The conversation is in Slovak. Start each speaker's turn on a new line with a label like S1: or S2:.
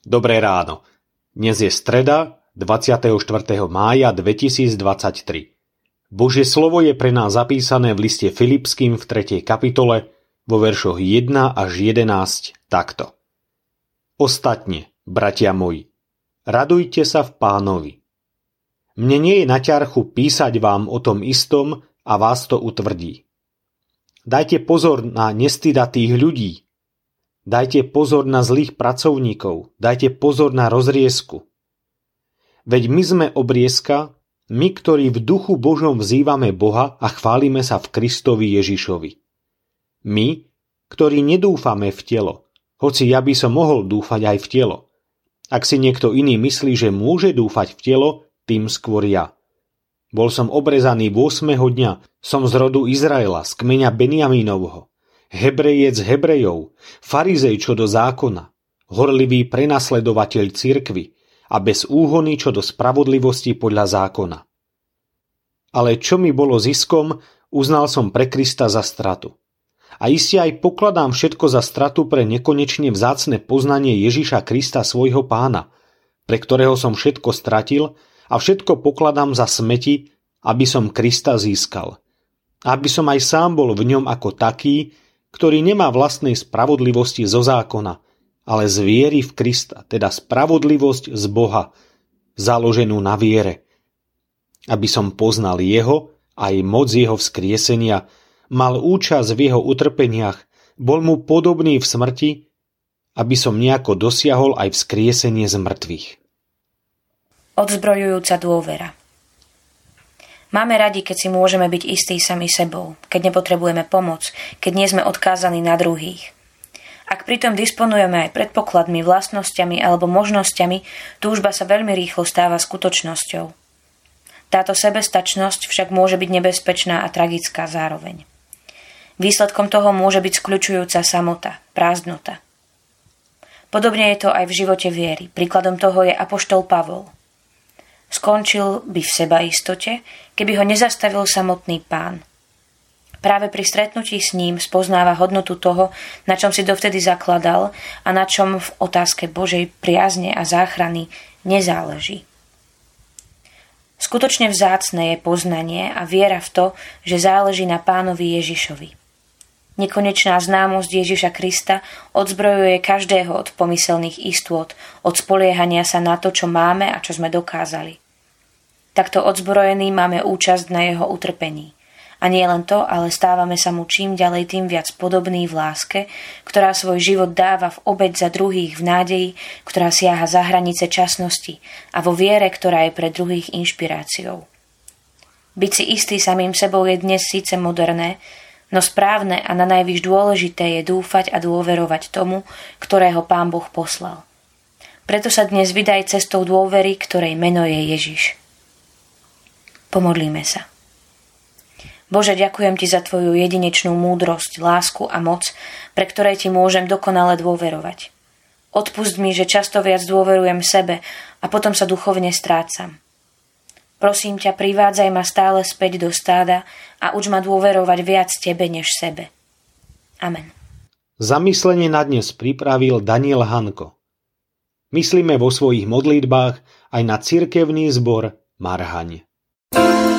S1: Dobré ráno. Dnes je streda 24. mája 2023. Božie slovo je pre nás zapísané v liste Filipským v 3. kapitole vo veršoch 1 až 11 takto. Ostatne, bratia moji, radujte sa v pánovi. Mne nie je na ťarchu písať vám o tom istom a vás to utvrdí. Dajte pozor na nestydatých ľudí. Dajte pozor na zlých pracovníkov. Dajte pozor na rozriesku. Veď my sme obrieska, my, ktorí v duchu Božom vzývame Boha a chválime sa v Kristovi Ježišovi. My, ktorí nedúfame v telo, hoci ja by som mohol dúfať aj v telo. Ak si niekto iný myslí, že môže dúfať v telo, tým skôr ja. Bol som obrezaný 8. dňa, som z rodu Izraela, z kmeňa Benjamínovho, hebrejec Hebrejov, farizej čo do zákona, horlivý prenasledovateľ cirkvy a bez úhony čo do spravodlivosti podľa zákona. Ale čo mi bolo ziskom, uznal som pre Krista za stratu. A iste aj pokladám všetko za stratu pre nekonečne vzácne poznanie Ježiša Krista svojho pána, pre ktorého som všetko stratil a všetko pokladám za smeti, aby som Krista získal. Aby som aj sám bol v ňom ako taký, ktorý nemá vlastnej spravodlivosti zo zákona, ale z viery v Krista, teda spravodlivosť z Boha, založenú na viere. Aby som poznal jeho, aj moc jeho vzkriesenia, mal účasť v jeho utrpeniach, bol mu podobný v smrti, aby som nejako dosiahol aj vzkriesenie z mŕtvych
S2: odzbrojujúca dôvera. Máme radi, keď si môžeme byť istí sami sebou, keď nepotrebujeme pomoc, keď nie sme odkázaní na druhých. Ak pritom disponujeme aj predpokladmi, vlastnosťami alebo možnosťami, túžba sa veľmi rýchlo stáva skutočnosťou. Táto sebestačnosť však môže byť nebezpečná a tragická zároveň. Výsledkom toho môže byť skľučujúca samota, prázdnota. Podobne je to aj v živote viery. Príkladom toho je apoštol Pavol – Skončil by v seba istote, keby ho nezastavil samotný pán. Práve pri stretnutí s ním spoznáva hodnotu toho, na čom si dovtedy zakladal a na čom v otázke Božej priazne a záchrany nezáleží. Skutočne vzácne je poznanie a viera v to, že záleží na pánovi Ježišovi. Nekonečná známosť Ježiša Krista odzbrojuje každého od pomyselných istôt, od spoliehania sa na to, čo máme a čo sme dokázali. Takto odzbrojení máme účasť na jeho utrpení. A nie len to, ale stávame sa mu čím ďalej tým viac podobný v láske, ktorá svoj život dáva v obeď za druhých v nádeji, ktorá siaha za hranice časnosti a vo viere, ktorá je pre druhých inšpiráciou. Byť si istý samým sebou je dnes síce moderné, no správne a na najvyš dôležité je dúfať a dôverovať tomu, ktorého Pán Boh poslal. Preto sa dnes vydaj cestou dôvery, ktorej meno je Ježiš. Pomodlíme sa. Bože, ďakujem Ti za Tvoju jedinečnú múdrosť, lásku a moc, pre ktoré Ti môžem dokonale dôverovať. Odpust mi, že často viac dôverujem sebe a potom sa duchovne strácam. Prosím ťa, privádzaj ma stále späť do stáda a uč ma dôverovať viac Tebe než sebe. Amen.
S1: Zamyslenie na dnes pripravil Daniel Hanko. Myslíme vo svojich modlitbách aj na cirkevný zbor Marhaň. Thank you